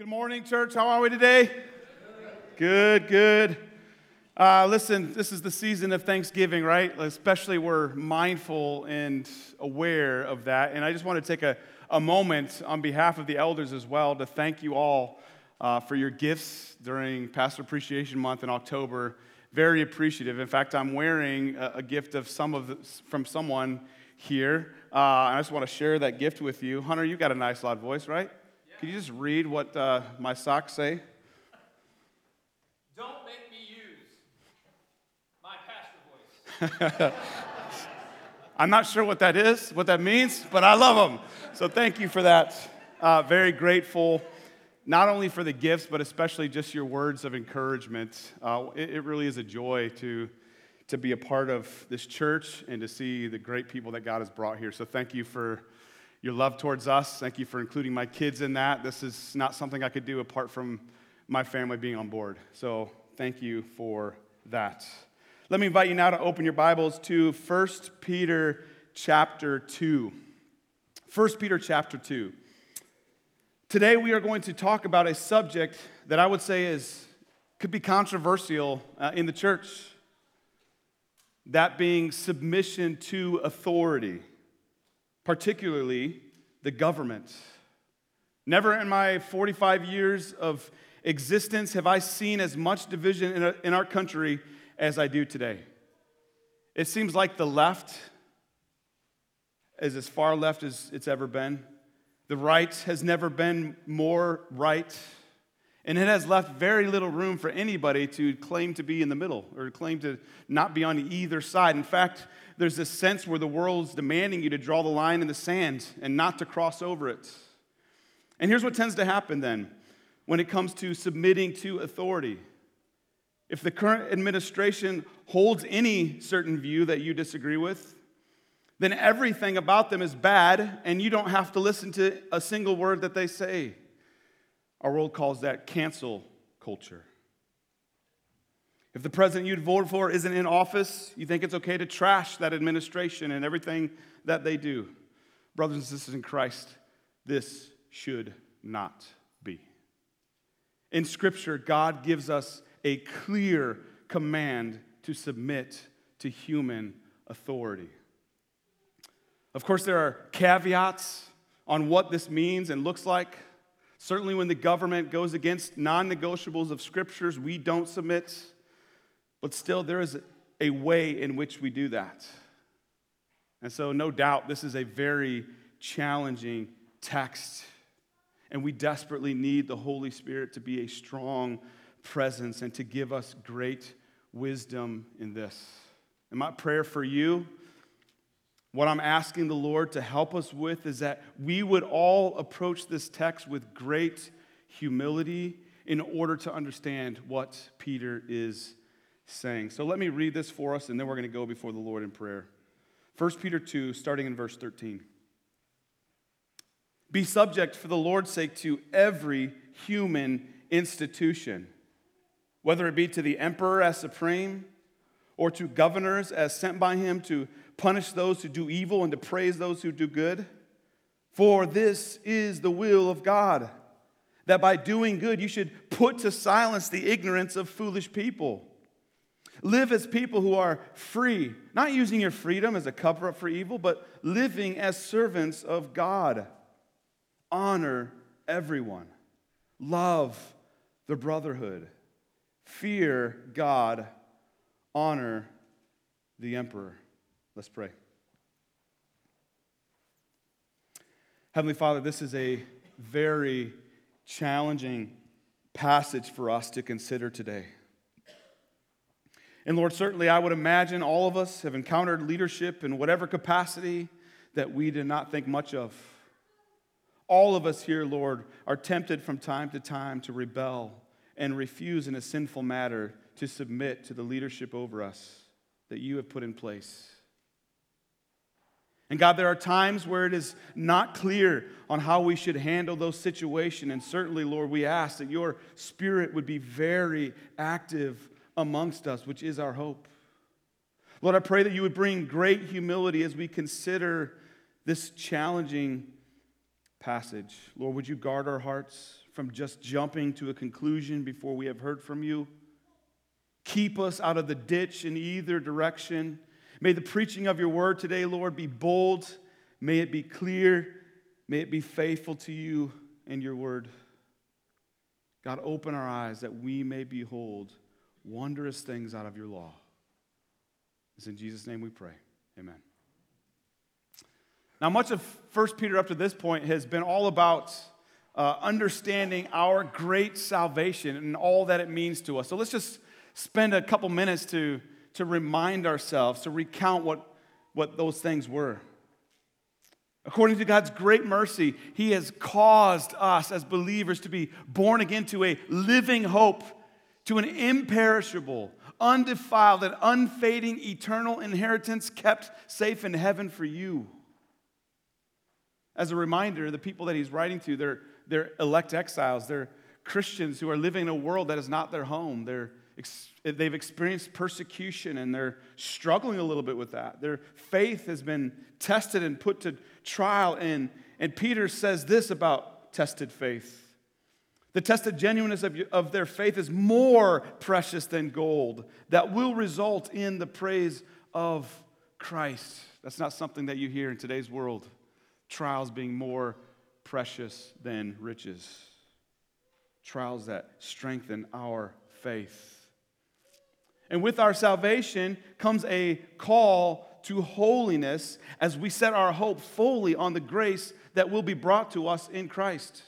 Good morning, church. How are we today? Good, good. Uh, listen, this is the season of Thanksgiving, right? Especially we're mindful and aware of that. And I just want to take a, a moment on behalf of the elders as well to thank you all uh, for your gifts during Pastor Appreciation Month in October. Very appreciative. In fact, I'm wearing a, a gift of some of the, from someone here. Uh, I just want to share that gift with you. Hunter, You've got a nice loud voice, right? Can you just read what uh, my socks say? Don't make me use my pastor voice. I'm not sure what that is, what that means, but I love them. So thank you for that. Uh, very grateful, not only for the gifts, but especially just your words of encouragement. Uh, it, it really is a joy to, to be a part of this church and to see the great people that God has brought here. So thank you for your love towards us. Thank you for including my kids in that. This is not something I could do apart from my family being on board. So thank you for that. Let me invite you now to open your Bibles to 1 Peter chapter 2. 1 Peter chapter 2. Today we are going to talk about a subject that I would say is could be controversial uh, in the church. That being submission to authority particularly the government. Never in my 45 years of existence have I seen as much division in, a, in our country as I do today. It seems like the left is as far left as it's ever been. The right has never been more right. And it has left very little room for anybody to claim to be in the middle or claim to not be on either side. In fact, there's this sense where the world's demanding you to draw the line in the sand and not to cross over it. And here's what tends to happen then when it comes to submitting to authority. If the current administration holds any certain view that you disagree with, then everything about them is bad and you don't have to listen to a single word that they say. Our world calls that cancel culture. If the president you'd voted for isn't in office, you think it's okay to trash that administration and everything that they do. Brothers and sisters in Christ, this should not be. In Scripture, God gives us a clear command to submit to human authority. Of course, there are caveats on what this means and looks like. Certainly, when the government goes against non negotiables of scriptures, we don't submit. But still, there is a way in which we do that. And so, no doubt, this is a very challenging text. And we desperately need the Holy Spirit to be a strong presence and to give us great wisdom in this. And my prayer for you what I'm asking the Lord to help us with is that we would all approach this text with great humility in order to understand what Peter is saying. So let me read this for us, and then we're going to go before the Lord in prayer. 1 Peter 2, starting in verse 13. Be subject for the Lord's sake to every human institution, whether it be to the emperor as supreme, or to governors as sent by him to punish those who do evil and to praise those who do good? For this is the will of God, that by doing good you should put to silence the ignorance of foolish people. Live as people who are free, not using your freedom as a cover up for evil, but living as servants of God. Honor everyone, love the brotherhood, fear God, honor the emperor. Let's pray. Heavenly Father, this is a very challenging passage for us to consider today. And Lord, certainly I would imagine all of us have encountered leadership in whatever capacity that we did not think much of. All of us here, Lord, are tempted from time to time to rebel and refuse in a sinful matter to submit to the leadership over us that you have put in place. And God, there are times where it is not clear on how we should handle those situations. And certainly, Lord, we ask that your spirit would be very active amongst us, which is our hope. Lord, I pray that you would bring great humility as we consider this challenging passage. Lord, would you guard our hearts from just jumping to a conclusion before we have heard from you. Keep us out of the ditch in either direction. May the preaching of your word today, Lord, be bold. May it be clear. May it be faithful to you and your word. God, open our eyes that we may behold wondrous things out of your law. It's in Jesus' name we pray. Amen. Now, much of 1 Peter up to this point has been all about uh, understanding our great salvation and all that it means to us. So let's just spend a couple minutes to, to remind ourselves, to recount what, what those things were. According to God's great mercy, He has caused us as believers to be born again to a living hope, to an imperishable, undefiled, and unfading eternal inheritance kept safe in heaven for you. As a reminder, the people that He's writing to, they're, they're elect exiles. They're Christians who are living in a world that is not their home. They're they've experienced persecution and they're struggling a little bit with that. Their faith has been tested and put to trial. And, and Peter says this about tested faith the tested genuineness of, of their faith is more precious than gold that will result in the praise of Christ. That's not something that you hear in today's world. Trials being more precious than riches. Trials that strengthen our faith. And with our salvation comes a call to holiness as we set our hope fully on the grace that will be brought to us in Christ.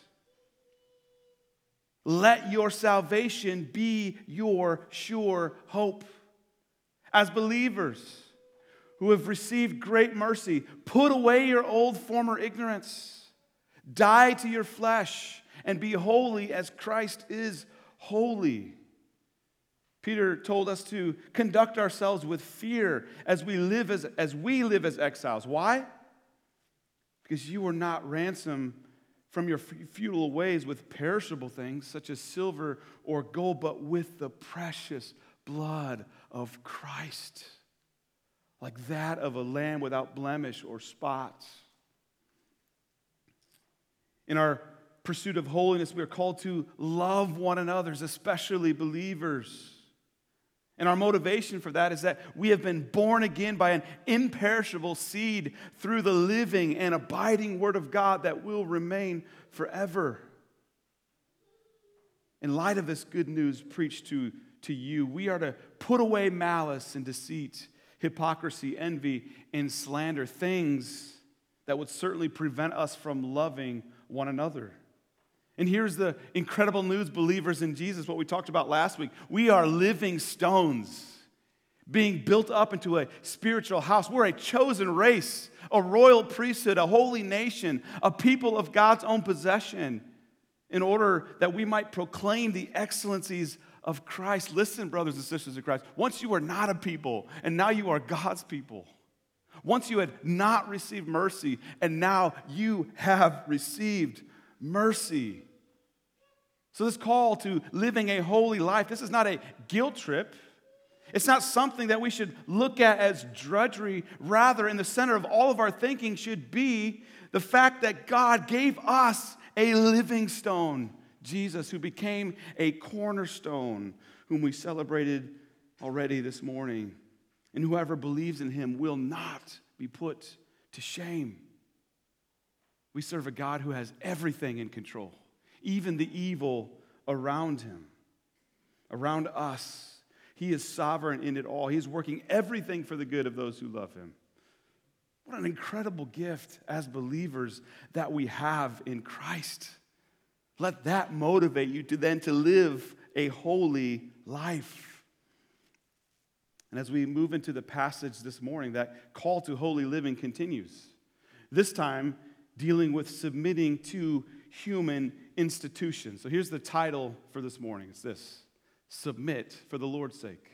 Let your salvation be your sure hope. As believers who have received great mercy, put away your old former ignorance, die to your flesh, and be holy as Christ is holy. Peter told us to conduct ourselves with fear as we live as, as we live as exiles. Why? Because you were not ransomed from your futile ways with perishable things such as silver or gold, but with the precious blood of Christ, like that of a lamb without blemish or spots. In our pursuit of holiness, we are called to love one another, especially believers. And our motivation for that is that we have been born again by an imperishable seed through the living and abiding Word of God that will remain forever. In light of this good news preached to, to you, we are to put away malice and deceit, hypocrisy, envy, and slander, things that would certainly prevent us from loving one another. And here's the incredible news, believers in Jesus, what we talked about last week. We are living stones being built up into a spiritual house. We're a chosen race, a royal priesthood, a holy nation, a people of God's own possession, in order that we might proclaim the excellencies of Christ. Listen, brothers and sisters of Christ, once you were not a people, and now you are God's people. Once you had not received mercy, and now you have received mercy. So, this call to living a holy life, this is not a guilt trip. It's not something that we should look at as drudgery. Rather, in the center of all of our thinking should be the fact that God gave us a living stone, Jesus, who became a cornerstone, whom we celebrated already this morning. And whoever believes in him will not be put to shame. We serve a God who has everything in control, even the evil around him, around us. He is sovereign in it all. He is working everything for the good of those who love him. What an incredible gift as believers that we have in Christ. Let that motivate you to then to live a holy life. And as we move into the passage this morning, that call to holy living continues. This time, dealing with submitting to human institutions. So here's the title for this morning it's this Submit for the Lord's sake.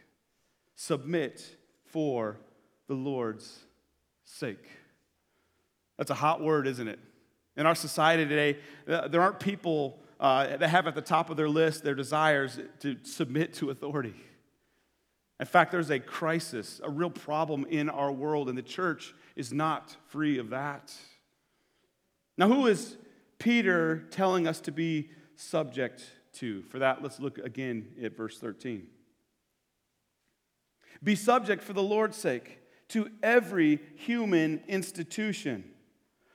Submit for the Lord's sake. That's a hot word, isn't it? In our society today, uh, there aren't people uh, that have at the top of their list their desires to submit to authority. In fact, there's a crisis, a real problem in our world, and the church is not free of that. Now, who is Peter telling us to be subject to. For that, let's look again at verse 13. Be subject for the Lord's sake to every human institution,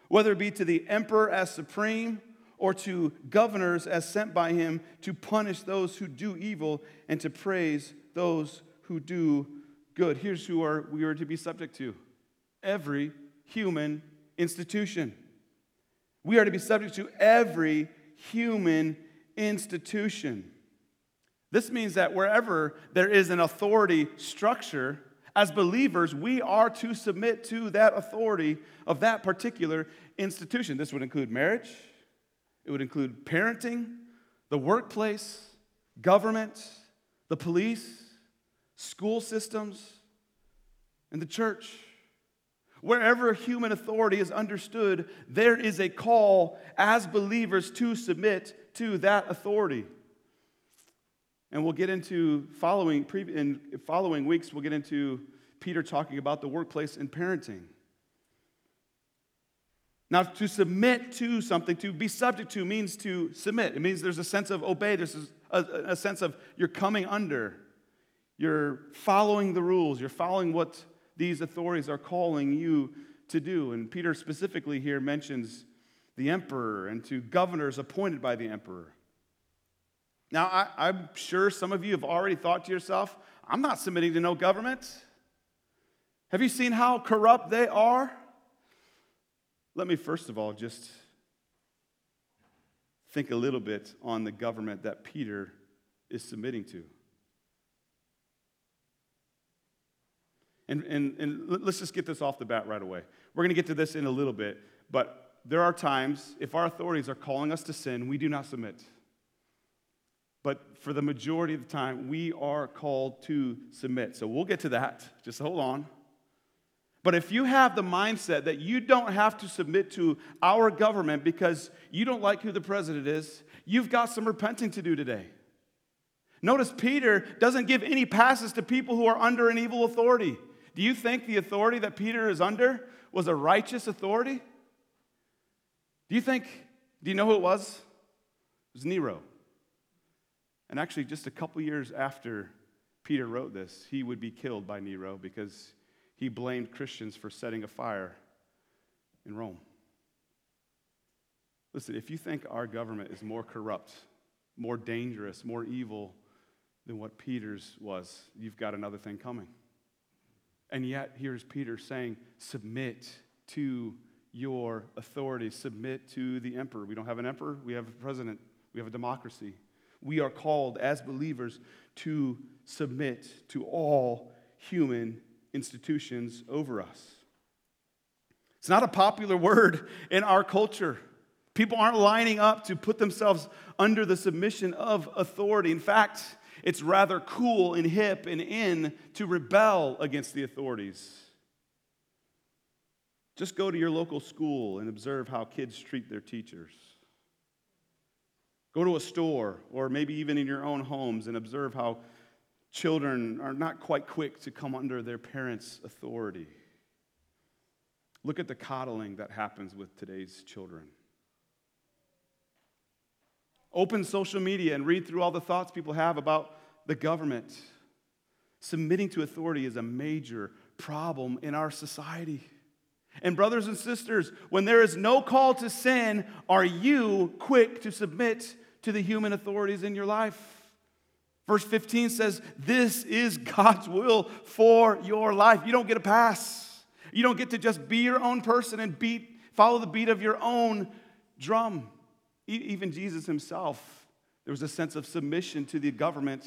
whether it be to the emperor as supreme or to governors as sent by him to punish those who do evil and to praise those who do good. Here's who are, we are to be subject to every human institution. We are to be subject to every human institution. This means that wherever there is an authority structure, as believers, we are to submit to that authority of that particular institution. This would include marriage, it would include parenting, the workplace, government, the police, school systems, and the church. Wherever human authority is understood, there is a call as believers to submit to that authority. And we'll get into following in following weeks we'll get into Peter talking about the workplace and parenting. Now, to submit to something, to be subject to, means to submit. It means there's a sense of obey, there's a, a, sense of you're coming under, you're following the rules, you're following what these authorities are calling you to do. And Peter specifically here mentions the emperor and to governors appointed by the emperor. Now, I, am sure some of you have already thought to yourself, I'm not submitting to no government. Have you seen how corrupt they are? Let me first of all just think a little bit on the government that Peter is submitting to. And, and, and let's just get this off the bat right away. We're going to get to this in a little bit, but there are times, if our authorities are calling us to sin, we do not submit. But for the majority of the time, we are called to submit. So we'll get to that. Just hold on. But if you have the mindset that you don't have to submit to our government because you don't like who the president is, you've got some repenting to do today. Notice Peter doesn't give any passes to people who are under an evil authority. Do you think the authority that Peter is under was a righteous authority? Do you think, do you know who it was? It was Nero. And actually, just a couple years after Peter wrote this, he would be killed by Nero because he blamed Christians for setting a fire in Rome. Listen, if you think our government is more corrupt, more dangerous, more evil than what Peter's was, you've got another thing coming. And yet, here's Peter saying, Submit to your authority, submit to the emperor. We don't have an emperor, we have a president, we have a democracy. We are called as believers to submit to all human institutions over us. It's not a popular word in our culture. People aren't lining up to put themselves under the submission of authority. In fact, it's rather cool and hip and in to rebel against the authorities. Just go to your local school and observe how kids treat their teachers. Go to a store or maybe even in your own homes and observe how children are not quite quick to come under their parents' authority. Look at the coddling that happens with today's children. Open social media and read through all the thoughts people have about the government. Submitting to authority is a major problem in our society. And, brothers and sisters, when there is no call to sin, are you quick to submit to the human authorities in your life? Verse 15 says, This is God's will for your life. You don't get a pass. You don't get to just be your own person and beat, follow the beat of your own drum. Even Jesus himself, there was a sense of submission to the government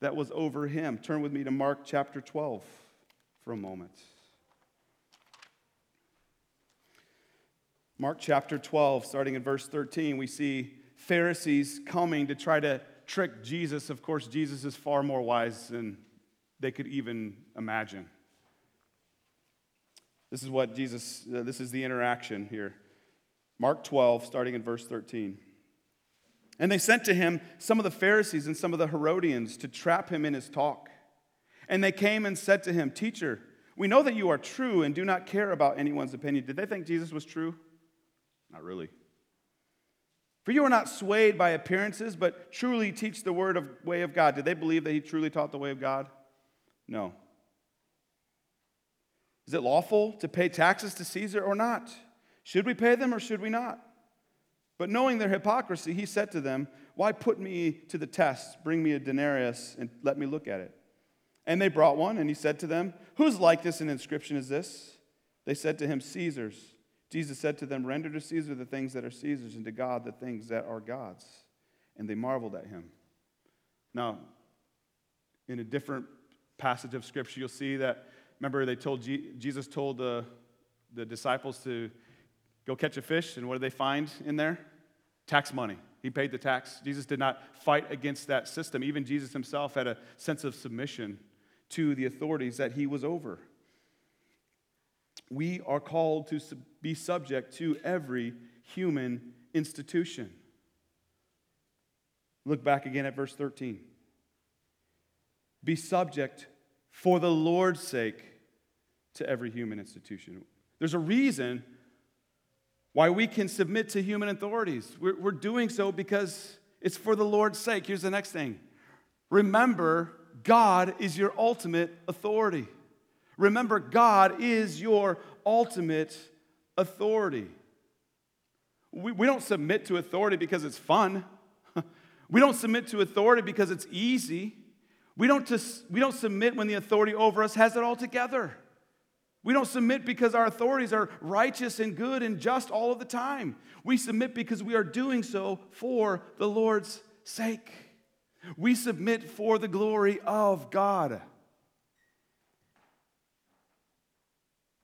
that was over him. Turn with me to Mark chapter 12 for a moment. Mark chapter 12, starting in verse 13, we see Pharisees coming to try to trick Jesus. Of course, Jesus is far more wise than they could even imagine. This is what Jesus, uh, this is the interaction here. Mark 12, starting in verse 13. And they sent to him some of the Pharisees and some of the Herodians to trap him in his talk. And they came and said to him, Teacher, we know that you are true and do not care about anyone's opinion. Did they think Jesus was true? Not really. For you are not swayed by appearances, but truly teach the word of way of God. Did they believe that he truly taught the way of God? No. Is it lawful to pay taxes to Caesar or not? Should we pay them or should we not? But knowing their hypocrisy, he said to them, Why put me to the test? Bring me a denarius and let me look at it. And they brought one, and he said to them, Whose likeness and inscription is this? They said to him, Caesar's. Jesus said to them, Render to Caesar the things that are Caesar's, and to God the things that are God's. And they marveled at him. Now, in a different passage of Scripture, you'll see that, remember, they told Jesus told the, the disciples to go catch a fish, and what do they find in there? Tax money. He paid the tax. Jesus did not fight against that system. Even Jesus himself had a sense of submission to the authorities that he was over. We are called to be subject to every human institution. Look back again at verse 13. Be subject for the Lord's sake to every human institution. There's a reason why we can submit to human authorities. We're, we're doing so because it's for the Lord's sake. Here's the next thing remember, God is your ultimate authority. Remember, God is your ultimate authority. We, we don't submit to authority because it's fun. we don't submit to authority because it's easy. We don't, just, we don't submit when the authority over us has it all together. We don't submit because our authorities are righteous and good and just all of the time. We submit because we are doing so for the Lord's sake. We submit for the glory of God.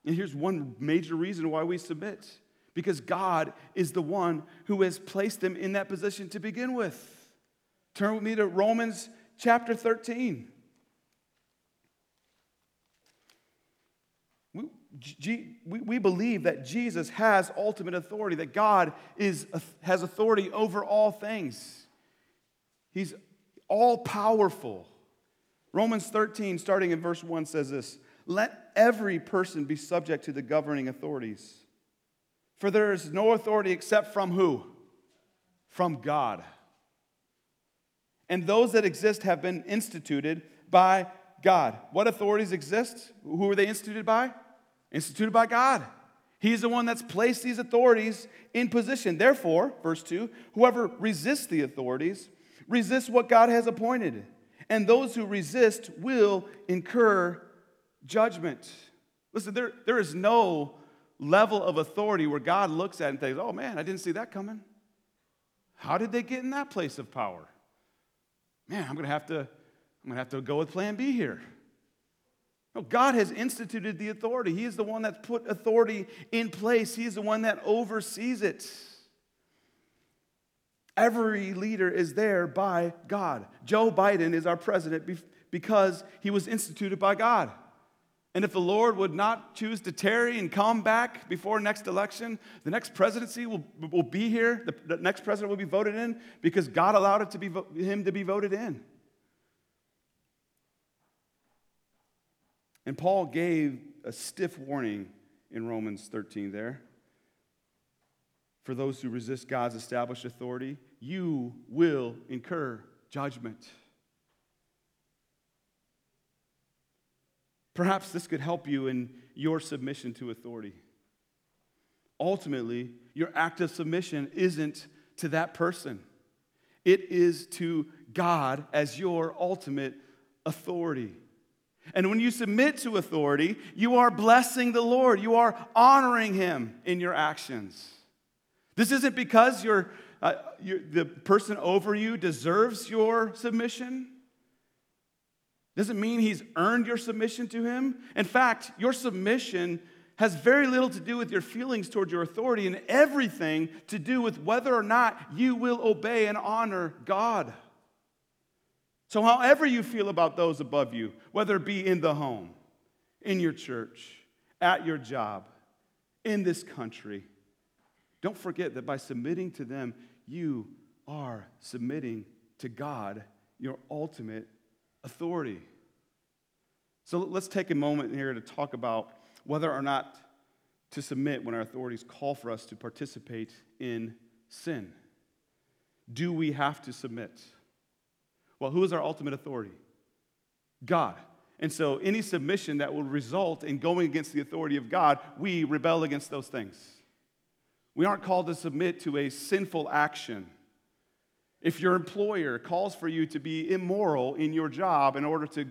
And here's one major reason why we submit because God is the one who has placed them in that position to begin with. Turn with me to Romans chapter 13. We, we believe that Jesus has ultimate authority, that God is, has authority over all things. He's all powerful. Romans 13, starting in verse 1, says this Let every person be subject to the governing authorities. For there is no authority except from who? From God. And those that exist have been instituted by God. What authorities exist? Who are they instituted by? Instituted by God. He's the one that's placed these authorities in position. Therefore, verse 2 whoever resists the authorities resists what God has appointed, and those who resist will incur judgment. Listen, there, there is no level of authority where God looks at and thinks, oh man, I didn't see that coming. How did they get in that place of power? Man, I'm gonna have to, I'm gonna have to go with plan B here. No, God has instituted the authority. He is the one that's put authority in place. He is the one that oversees it. Every leader is there by God. Joe Biden is our president because he was instituted by God. And if the Lord would not choose to tarry and come back before next election, the next presidency will, will be here. The, the next president will be voted in because God allowed it to be him to be voted in. And Paul gave a stiff warning in Romans 13 there. For those who resist God's established authority, you will incur judgment. Perhaps this could help you in your submission to authority. Ultimately, your act of submission isn't to that person, it is to God as your ultimate authority. And when you submit to authority, you are blessing the Lord, you are honoring Him in your actions. This isn't because you're uh, the person over you deserves your submission. Doesn't mean he's earned your submission to him. In fact, your submission has very little to do with your feelings toward your authority and everything to do with whether or not you will obey and honor God. So, however you feel about those above you, whether it be in the home, in your church, at your job, in this country, don't forget that by submitting to them, you are submitting to God your ultimate authority. So let's take a moment here to talk about whether or not to submit when our authorities call for us to participate in sin. do we have to submit? Well, who is our ultimate authority? God. And so, any submission that will result in going against the authority of God, we rebel against those things. We aren't called to submit to a sinful action. If your employer calls for you to be immoral in your job in order to,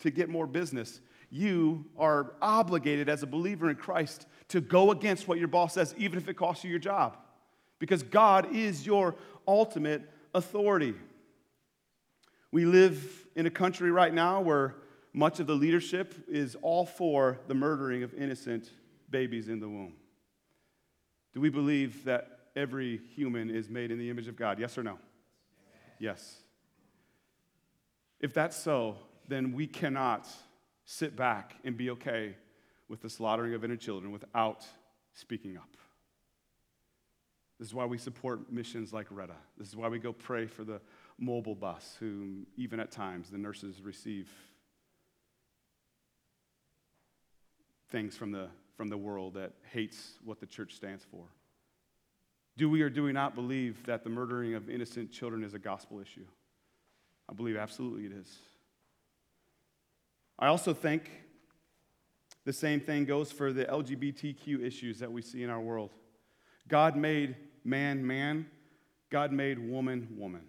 to get more business, you are obligated as a believer in Christ to go against what your boss says, even if it costs you your job, because God is your ultimate authority. We live in a country right now where much of the leadership is all for the murdering of innocent babies in the womb. Do we believe that every human is made in the image of God? Yes or no? Yes. If that's so, then we cannot sit back and be okay with the slaughtering of innocent children without speaking up. This is why we support missions like Retta. This is why we go pray for the mobile bus, whom even at times the nurses receive things from the, from the world that hates what the church stands for. Do we or do we not believe that the murdering of innocent children is a gospel issue? I believe absolutely it is. I also think the same thing goes for the LGBTQ issues that we see in our world. God made man man, God made woman woman.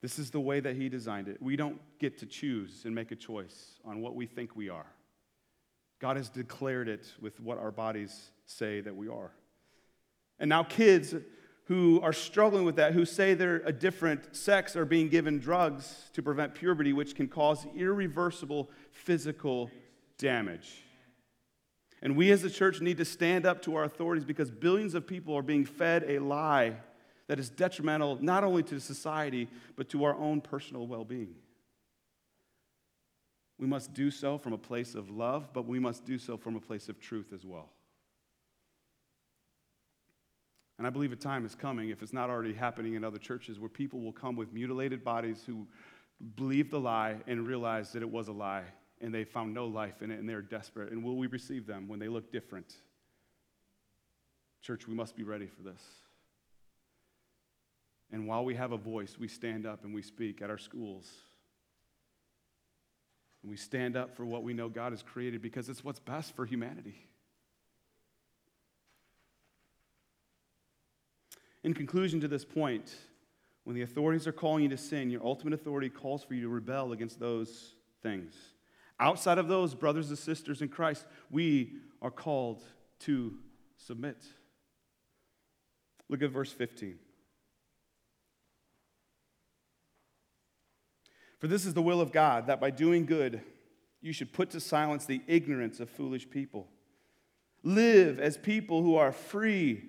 This is the way that He designed it. We don't get to choose and make a choice on what we think we are. God has declared it with what our bodies say that we are. And now, kids who are struggling with that, who say they're a different sex, are being given drugs to prevent puberty, which can cause irreversible physical damage. And we as a church need to stand up to our authorities because billions of people are being fed a lie that is detrimental not only to society, but to our own personal well being. We must do so from a place of love, but we must do so from a place of truth as well. And I believe a time is coming, if it's not already happening in other churches, where people will come with mutilated bodies who believe the lie and realize that it was a lie and they found no life in it and they're desperate. And will we receive them when they look different? Church, we must be ready for this. And while we have a voice, we stand up and we speak at our schools. And we stand up for what we know God has created because it's what's best for humanity. In conclusion to this point, when the authorities are calling you to sin, your ultimate authority calls for you to rebel against those things. Outside of those, brothers and sisters in Christ, we are called to submit. Look at verse 15. For this is the will of God, that by doing good, you should put to silence the ignorance of foolish people. Live as people who are free,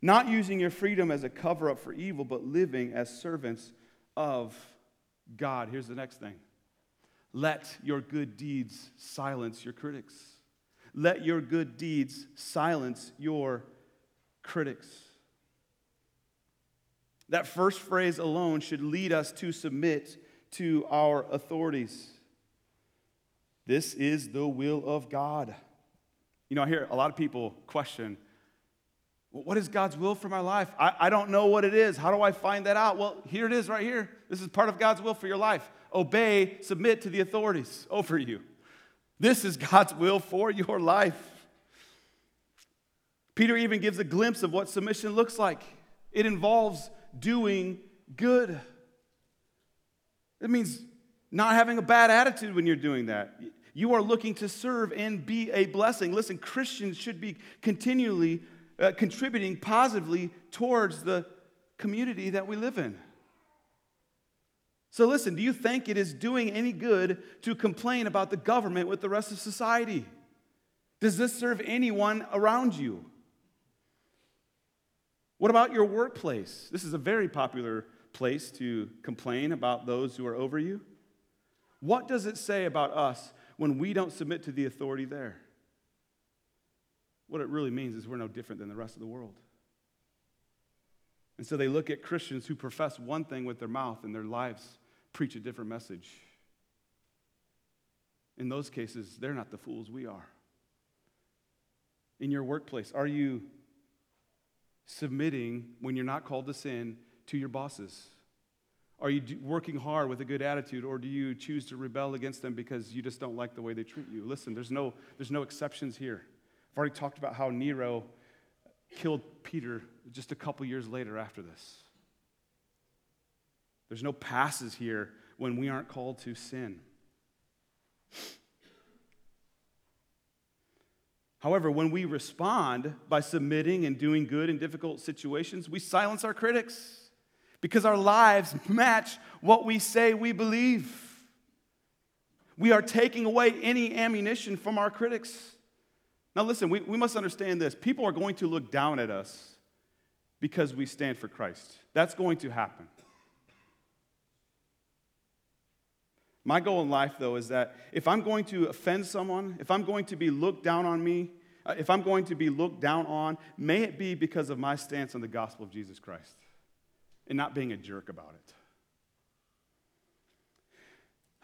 not using your freedom as a cover up for evil, but living as servants of God. Here's the next thing let your good deeds silence your critics. Let your good deeds silence your critics. That first phrase alone should lead us to submit to our authorities. This is the will of God. You know, I hear a lot of people question what is God's will for my life? I, I don't know what it is. How do I find that out? Well, here it is right here. This is part of God's will for your life. Obey, submit to the authorities over you. This is God's will for your life. Peter even gives a glimpse of what submission looks like it involves doing good. It means not having a bad attitude when you're doing that. You are looking to serve and be a blessing. Listen, Christians should be continually uh, contributing positively towards the community that we live in. So, listen, do you think it is doing any good to complain about the government with the rest of society? Does this serve anyone around you? What about your workplace? This is a very popular place to complain about those who are over you. What does it say about us when we don't submit to the authority there? What it really means is we're no different than the rest of the world. And so they look at Christians who profess one thing with their mouth and their lives preach a different message. In those cases, they're not the fools we are. In your workplace, are you submitting when you're not called to sin to your bosses? Are you working hard with a good attitude, or do you choose to rebel against them because you just don't like the way they treat you? Listen, there's no, there's no exceptions here. I've already talked about how Nero killed Peter just a couple years later after this. There's no passes here when we aren't called to sin. However, when we respond by submitting and doing good in difficult situations, we silence our critics because our lives match what we say we believe. We are taking away any ammunition from our critics. Now, listen, we, we must understand this. People are going to look down at us because we stand for Christ. That's going to happen. My goal in life, though, is that if I'm going to offend someone, if I'm going to be looked down on me, uh, if I'm going to be looked down on, may it be because of my stance on the gospel of Jesus Christ and not being a jerk about it.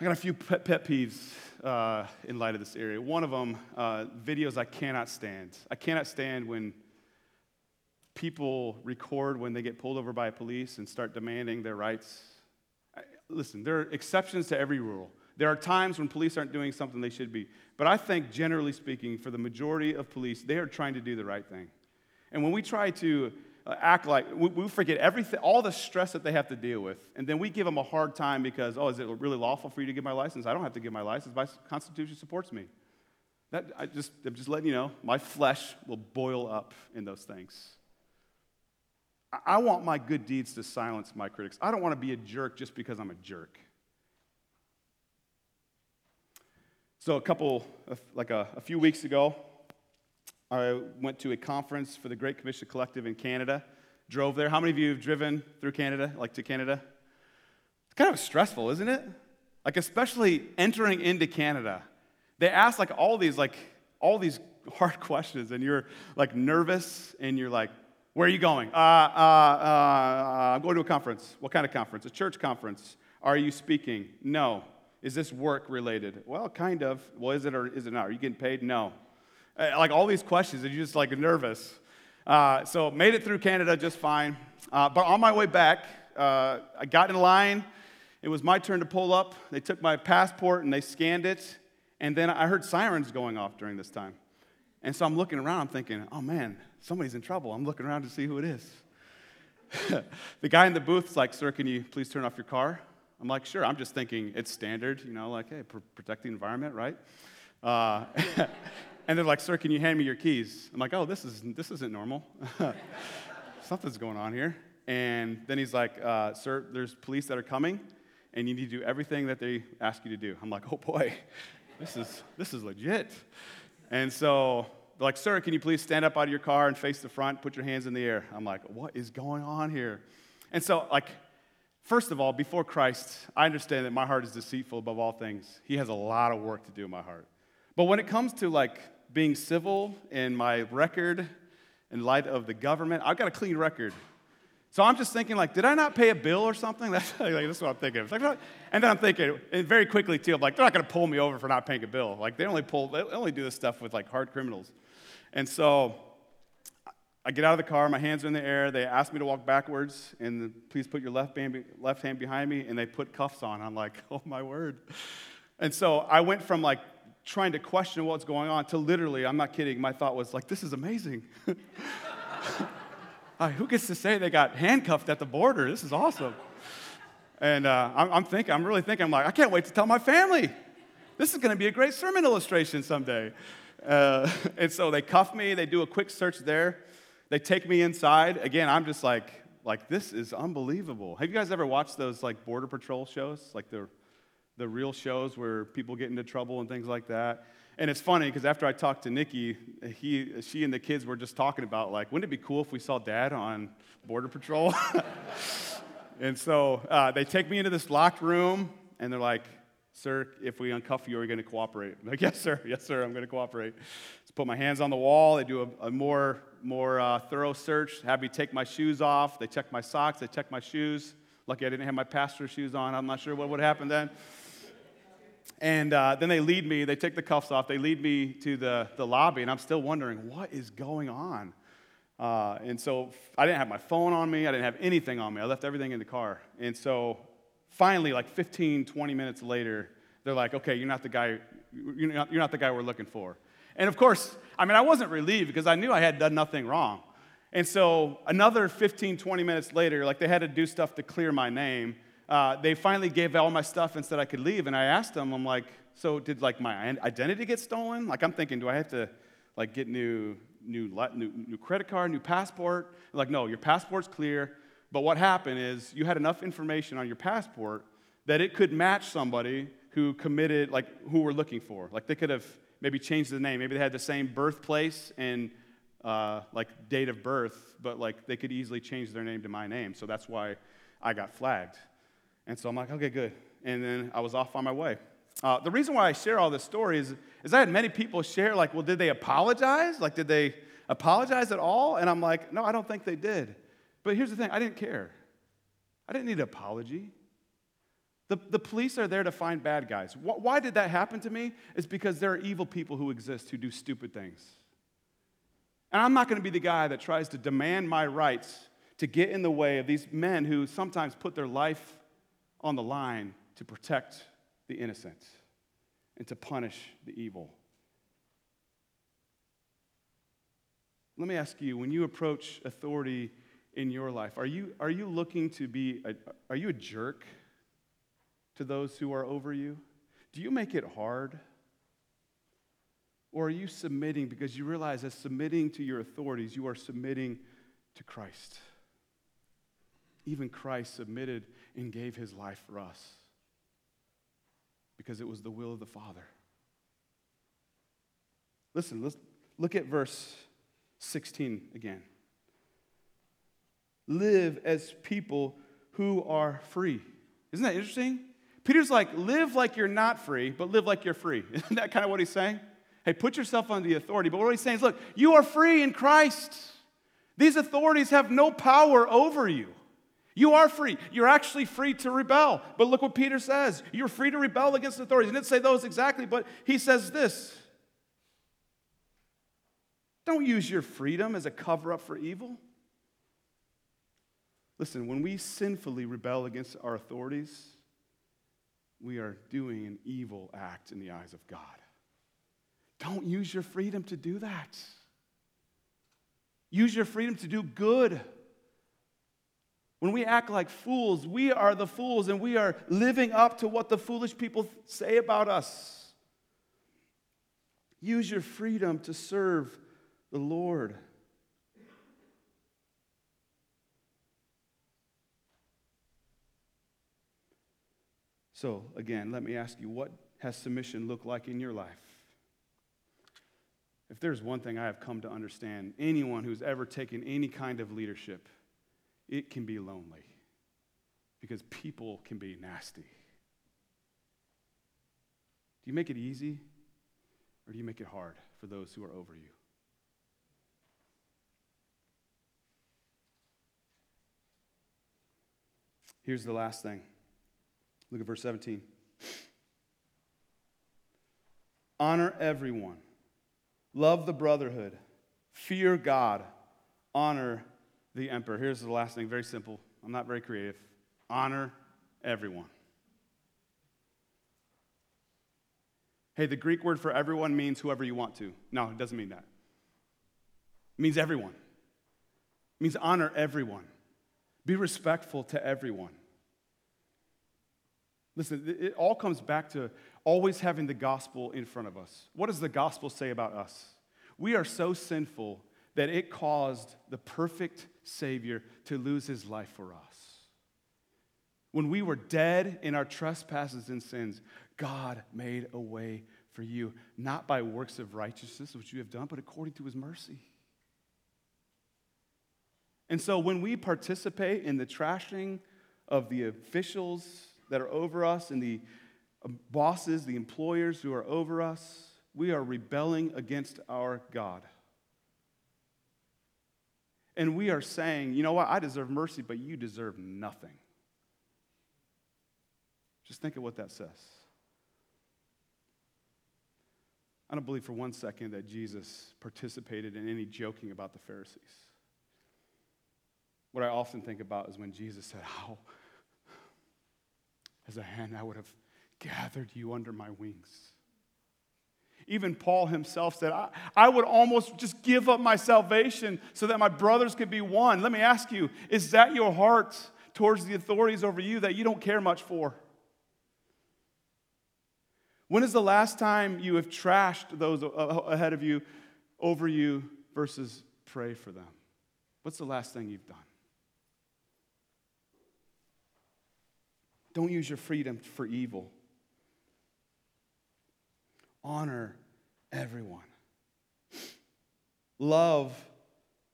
I got a few pet, pet peeves uh, in light of this area. One of them, uh, videos I cannot stand. I cannot stand when people record when they get pulled over by police and start demanding their rights. I, listen, there are exceptions to every rule. There are times when police aren't doing something they should be. But I think, generally speaking, for the majority of police, they are trying to do the right thing. And when we try to Uh, act like we, we forget everything, all the stress that they have to deal with, and then we give them a hard time because, oh, is it really lawful for you to give my license? I don't have to give my license. My Constitution supports me. That, I just, I'm just letting you know, my flesh will boil up in those things. I, I want my good deeds to silence my critics. I don't want to be a jerk just because I'm a jerk. So, a couple, like a, a few weeks ago, I went to a conference for the Great Commission Collective in Canada. Drove there. How many of you have driven through Canada, like to Canada? It's kind of stressful, isn't it? Like, especially entering into Canada. They ask like all these, like, all these hard questions, and you're like nervous, and you're like, where are you going? Uh, uh, uh, I'm going to a conference. What kind of conference? A church conference. Are you speaking? No. Is this work related? Well, kind of. Well, is it or is it not? Are you getting paid? No. Uh, like all these questions, and you're just like nervous. Uh, so made it through Canada just fine. Uh, but on my way back, uh, I got in line. It was my turn to pull up. They took my passport and they scanned it. And then I heard sirens going off during this time. And so I'm looking around, I'm thinking, oh man, somebody's in trouble. I'm looking around to see who it is. the guy in the booth's like, sir, can you please turn off your car? I'm like, sure. I'm just thinking it's standard, you know, like, hey, pr- protect the environment, right? Uh, And they're like, Sir, can you hand me your keys? I'm like, Oh, this, is, this isn't normal. Something's going on here. And then he's like, uh, Sir, there's police that are coming, and you need to do everything that they ask you to do. I'm like, Oh boy, this is, this is legit. And so they're like, Sir, can you please stand up out of your car and face the front, put your hands in the air? I'm like, What is going on here? And so, like, First of all, before Christ, I understand that my heart is deceitful above all things. He has a lot of work to do in my heart. But when it comes to like being civil in my record in light of the government. I've got a clean record. So I'm just thinking, like, did I not pay a bill or something? That's, like, what I'm thinking. and then I'm thinking, and very quickly too, I'm like, they're not going to pull me over for not paying a bill. Like, they only pull, they only do this stuff with like hard criminals. And so I get out of the car, my hands are in the air. They ask me to walk backwards, and please put your left left hand behind me, and they put cuffs on. I'm like, oh my word. And so I went from like trying to question what's going on to literally, I'm not kidding, my thought was like, this is amazing. uh, who gets to say they got handcuffed at the border? This is awesome. And uh, I'm, I'm, thinking, I'm really thinking, I'm like, I can't wait to tell my family. This is going to be a great sermon illustration someday. Uh, and so they cuff me, they do a quick search there, they take me inside. Again, I'm just like, like this is unbelievable. Have you guys ever watched those like border patrol shows, like the the real shows where people get into trouble and things like that. And it's funny because after I talked to Nikki, he, she and the kids were just talking about like, wouldn't it be cool if we saw Dad on Border Patrol? and so uh, they take me into this locked room, and they're like, "Sir, if we uncuff you, are you going to cooperate?" I'm like, "Yes, sir. Yes, sir. I'm going to cooperate." So put my hands on the wall. They do a, a more more uh, thorough search. Have me take my shoes off. They check my socks. They check my shoes. Lucky I didn't have my pastor shoes on. I'm not sure what would happen then. And uh, then they lead me, they take the cuffs off, they lead me to the, the lobby, and I'm still wondering, what is going on? Uh, and so I didn't have my phone on me. I didn't have anything on me. I left everything in the car. And so finally, like 15, 20 minutes later, they're like, okay, you're not the guy, you're not, you're not the guy we're looking for. And of course, I mean, I wasn't relieved because I knew I had done nothing wrong. And so another 15, 20 minutes later, like they had to do stuff to clear my name. Uh, they finally gave all my stuff and said I could leave. And I asked them, I'm like, so did like my identity get stolen? Like I'm thinking, do I have to like get new, new, new, new credit card, new passport? Like, no, your passport's clear. But what happened is you had enough information on your passport that it could match somebody who committed, like who we're looking for. Like they could have maybe changed the name. Maybe they had the same birthplace and uh, like date of birth, but like they could easily change their name to my name. So that's why I got flagged. And so I'm like, okay, good. And then I was off on my way. Uh, the reason why I share all this story is, is I had many people share, like, well, did they apologize? Like, did they apologize at all? And I'm like, no, I don't think they did. But here's the thing I didn't care. I didn't need an apology. The, the police are there to find bad guys. Why did that happen to me? It's because there are evil people who exist who do stupid things. And I'm not going to be the guy that tries to demand my rights to get in the way of these men who sometimes put their life on the line to protect the innocent and to punish the evil. Let me ask you when you approach authority in your life, are you, are you looking to be, a, are you a jerk to those who are over you? Do you make it hard? Or are you submitting because you realize that submitting to your authorities, you are submitting to Christ? Even Christ submitted and gave his life for us because it was the will of the Father. Listen, let's look at verse 16 again. Live as people who are free. Isn't that interesting? Peter's like, live like you're not free, but live like you're free. Isn't that kind of what he's saying? Hey, put yourself under the authority. But what he's saying is, look, you are free in Christ. These authorities have no power over you. You are free. You're actually free to rebel. But look what Peter says. You're free to rebel against authorities. He didn't say those exactly, but he says this Don't use your freedom as a cover up for evil. Listen, when we sinfully rebel against our authorities, we are doing an evil act in the eyes of God. Don't use your freedom to do that. Use your freedom to do good. When we act like fools, we are the fools and we are living up to what the foolish people say about us. Use your freedom to serve the Lord. So, again, let me ask you what has submission looked like in your life? If there's one thing I have come to understand, anyone who's ever taken any kind of leadership, it can be lonely because people can be nasty. Do you make it easy or do you make it hard for those who are over you? Here's the last thing. Look at verse 17. Honor everyone Love the brotherhood. Fear God. Honor the emperor. Here's the last thing, very simple. I'm not very creative. Honor everyone. Hey, the Greek word for everyone means whoever you want to. No, it doesn't mean that. It means everyone. It means honor everyone. Be respectful to everyone. Listen, it all comes back to always having the gospel in front of us. What does the gospel say about us? We are so sinful that it caused the perfect Savior to lose his life for us. When we were dead in our trespasses and sins, God made a way for you, not by works of righteousness, which you have done, but according to his mercy. And so when we participate in the trashing of the officials that are over us and the um, bosses, the employers who are over us, we are rebelling against our God. And we are saying, you know what, I deserve mercy, but you deserve nothing. Just think of what that says. I don't believe for one second that Jesus participated in any joking about the Pharisees. what I often think about is when Jesus said, How, as a hen, I would have gathered you under my wings. Even Paul himself said, I, I would almost just give up my salvation so that my brothers could be one. Let me ask you, is that your heart towards the authorities over you that you don't care much for? When is the last time you have trashed those uh, uh, ahead of you, over you, versus pray for them? What's the last thing you've done? Don't use your freedom for evil. Honor everyone. Love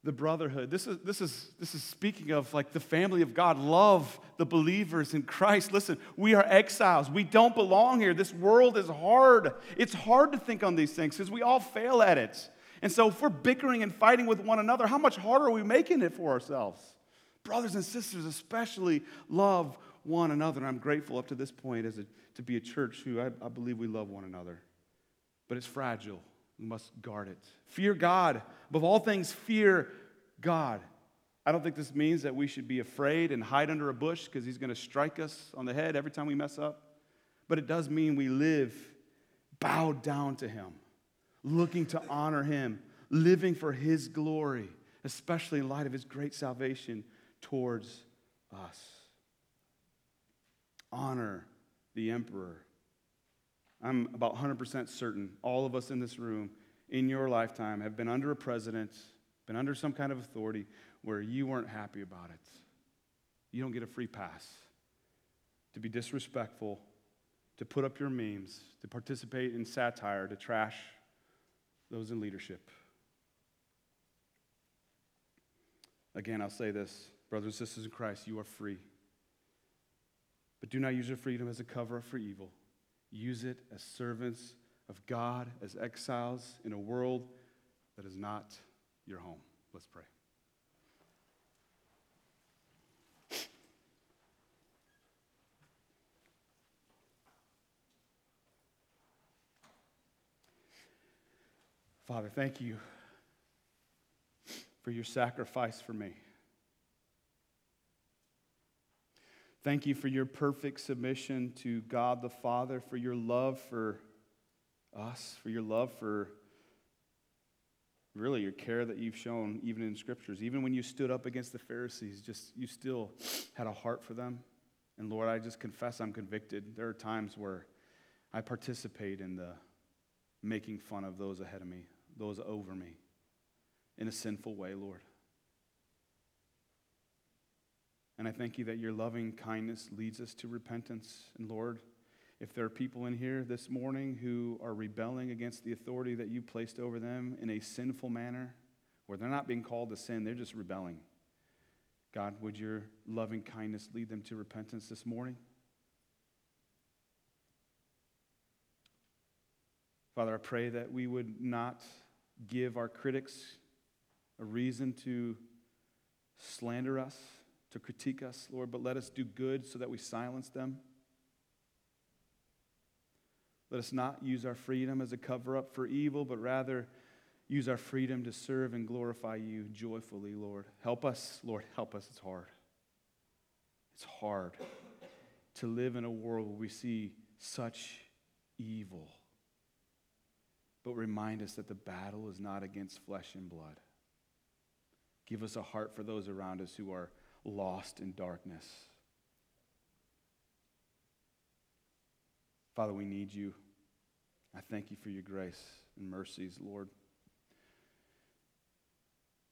the brotherhood. This is, this, is, this is speaking of like the family of God. Love the believers in Christ. Listen, we are exiles. We don't belong here. This world is hard. It's hard to think on these things because we all fail at it. And so, if we're bickering and fighting with one another, how much harder are we making it for ourselves? Brothers and sisters, especially, love one another. And I'm grateful up to this point as a, to be a church who I, I believe we love one another. But it's fragile. We must guard it. Fear God. Above all things, fear God. I don't think this means that we should be afraid and hide under a bush because he's going to strike us on the head every time we mess up. But it does mean we live bowed down to him, looking to honor him, living for his glory, especially in light of his great salvation towards us. Honor the emperor. I'm about 100% certain all of us in this room in your lifetime have been under a president, been under some kind of authority where you weren't happy about it. You don't get a free pass to be disrespectful, to put up your memes, to participate in satire, to trash those in leadership. Again, I'll say this, brothers and sisters in Christ, you are free. But do not use your freedom as a cover up for evil. Use it as servants of God, as exiles in a world that is not your home. Let's pray. Father, thank you for your sacrifice for me. Thank you for your perfect submission to God the Father, for your love for us, for your love for really your care that you've shown even in scriptures. Even when you stood up against the Pharisees, just you still had a heart for them. And Lord, I just confess I'm convicted. There are times where I participate in the making fun of those ahead of me, those over me, in a sinful way, Lord. And I thank you that your loving kindness leads us to repentance. And Lord, if there are people in here this morning who are rebelling against the authority that you placed over them in a sinful manner, where they're not being called to sin, they're just rebelling. God, would your loving kindness lead them to repentance this morning? Father, I pray that we would not give our critics a reason to slander us to critique us, Lord, but let us do good so that we silence them. Let us not use our freedom as a cover up for evil, but rather use our freedom to serve and glorify you joyfully, Lord. Help us, Lord, help us. It's hard. It's hard to live in a world where we see such evil. But remind us that the battle is not against flesh and blood. Give us a heart for those around us who are lost in darkness. Father, we need you. I thank you for your grace and mercies, Lord.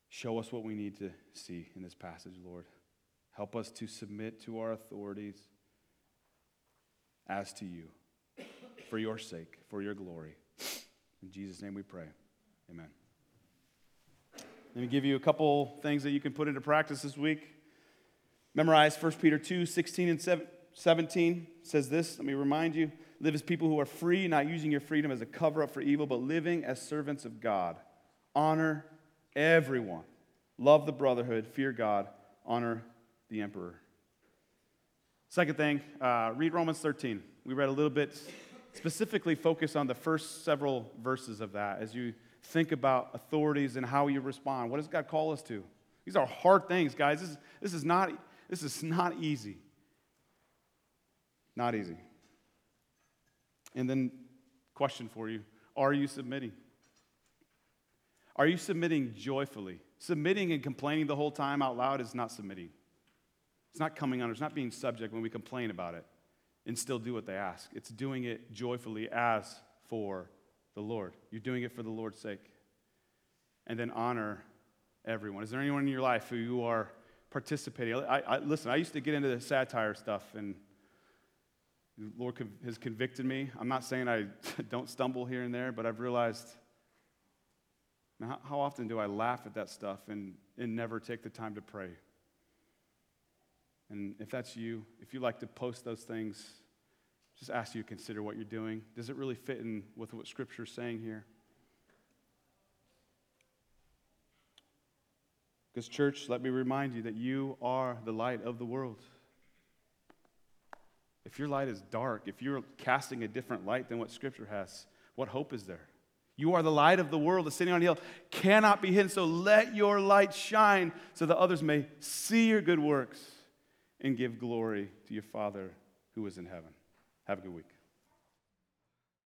Show us what we need to see in this passage, Lord. Help us to submit to our authorities as to you, for your sake, for your glory. In Jesus' name we pray. Amen. Let me give you a couple things that you can put into practice this week. Memorize 1 Peter 2 16 and 17 says this. Let me remind you live as people who are free, not using your freedom as a cover up for evil, but living as servants of God. Honor everyone. Love the brotherhood. Fear God. Honor the emperor. Second thing, uh, read Romans 13. We read a little bit, specifically focus on the first several verses of that as you think about authorities and how you respond. What does God call us to? These are hard things, guys. This is, this is, not, this is not easy. Not easy. And then, question for you Are you submitting? Are you submitting joyfully? Submitting and complaining the whole time out loud is not submitting. It's not coming under, it's not being subject when we complain about it and still do what they ask. It's doing it joyfully as for the Lord. You're doing it for the Lord's sake. And then honor everyone. Is there anyone in your life who you are participating? I, I, listen, I used to get into the satire stuff, and the Lord has convicted me. I'm not saying I don't stumble here and there, but I've realized how, how often do I laugh at that stuff and, and never take the time to pray? And if that's you, if you like to post those things, just ask you to consider what you're doing. Does it really fit in with what Scripture is saying here? Because, church, let me remind you that you are the light of the world. If your light is dark, if you're casting a different light than what Scripture has, what hope is there? You are the light of the world. The city on the hill cannot be hidden. So let your light shine so that others may see your good works and give glory to your Father who is in heaven. Have a good week.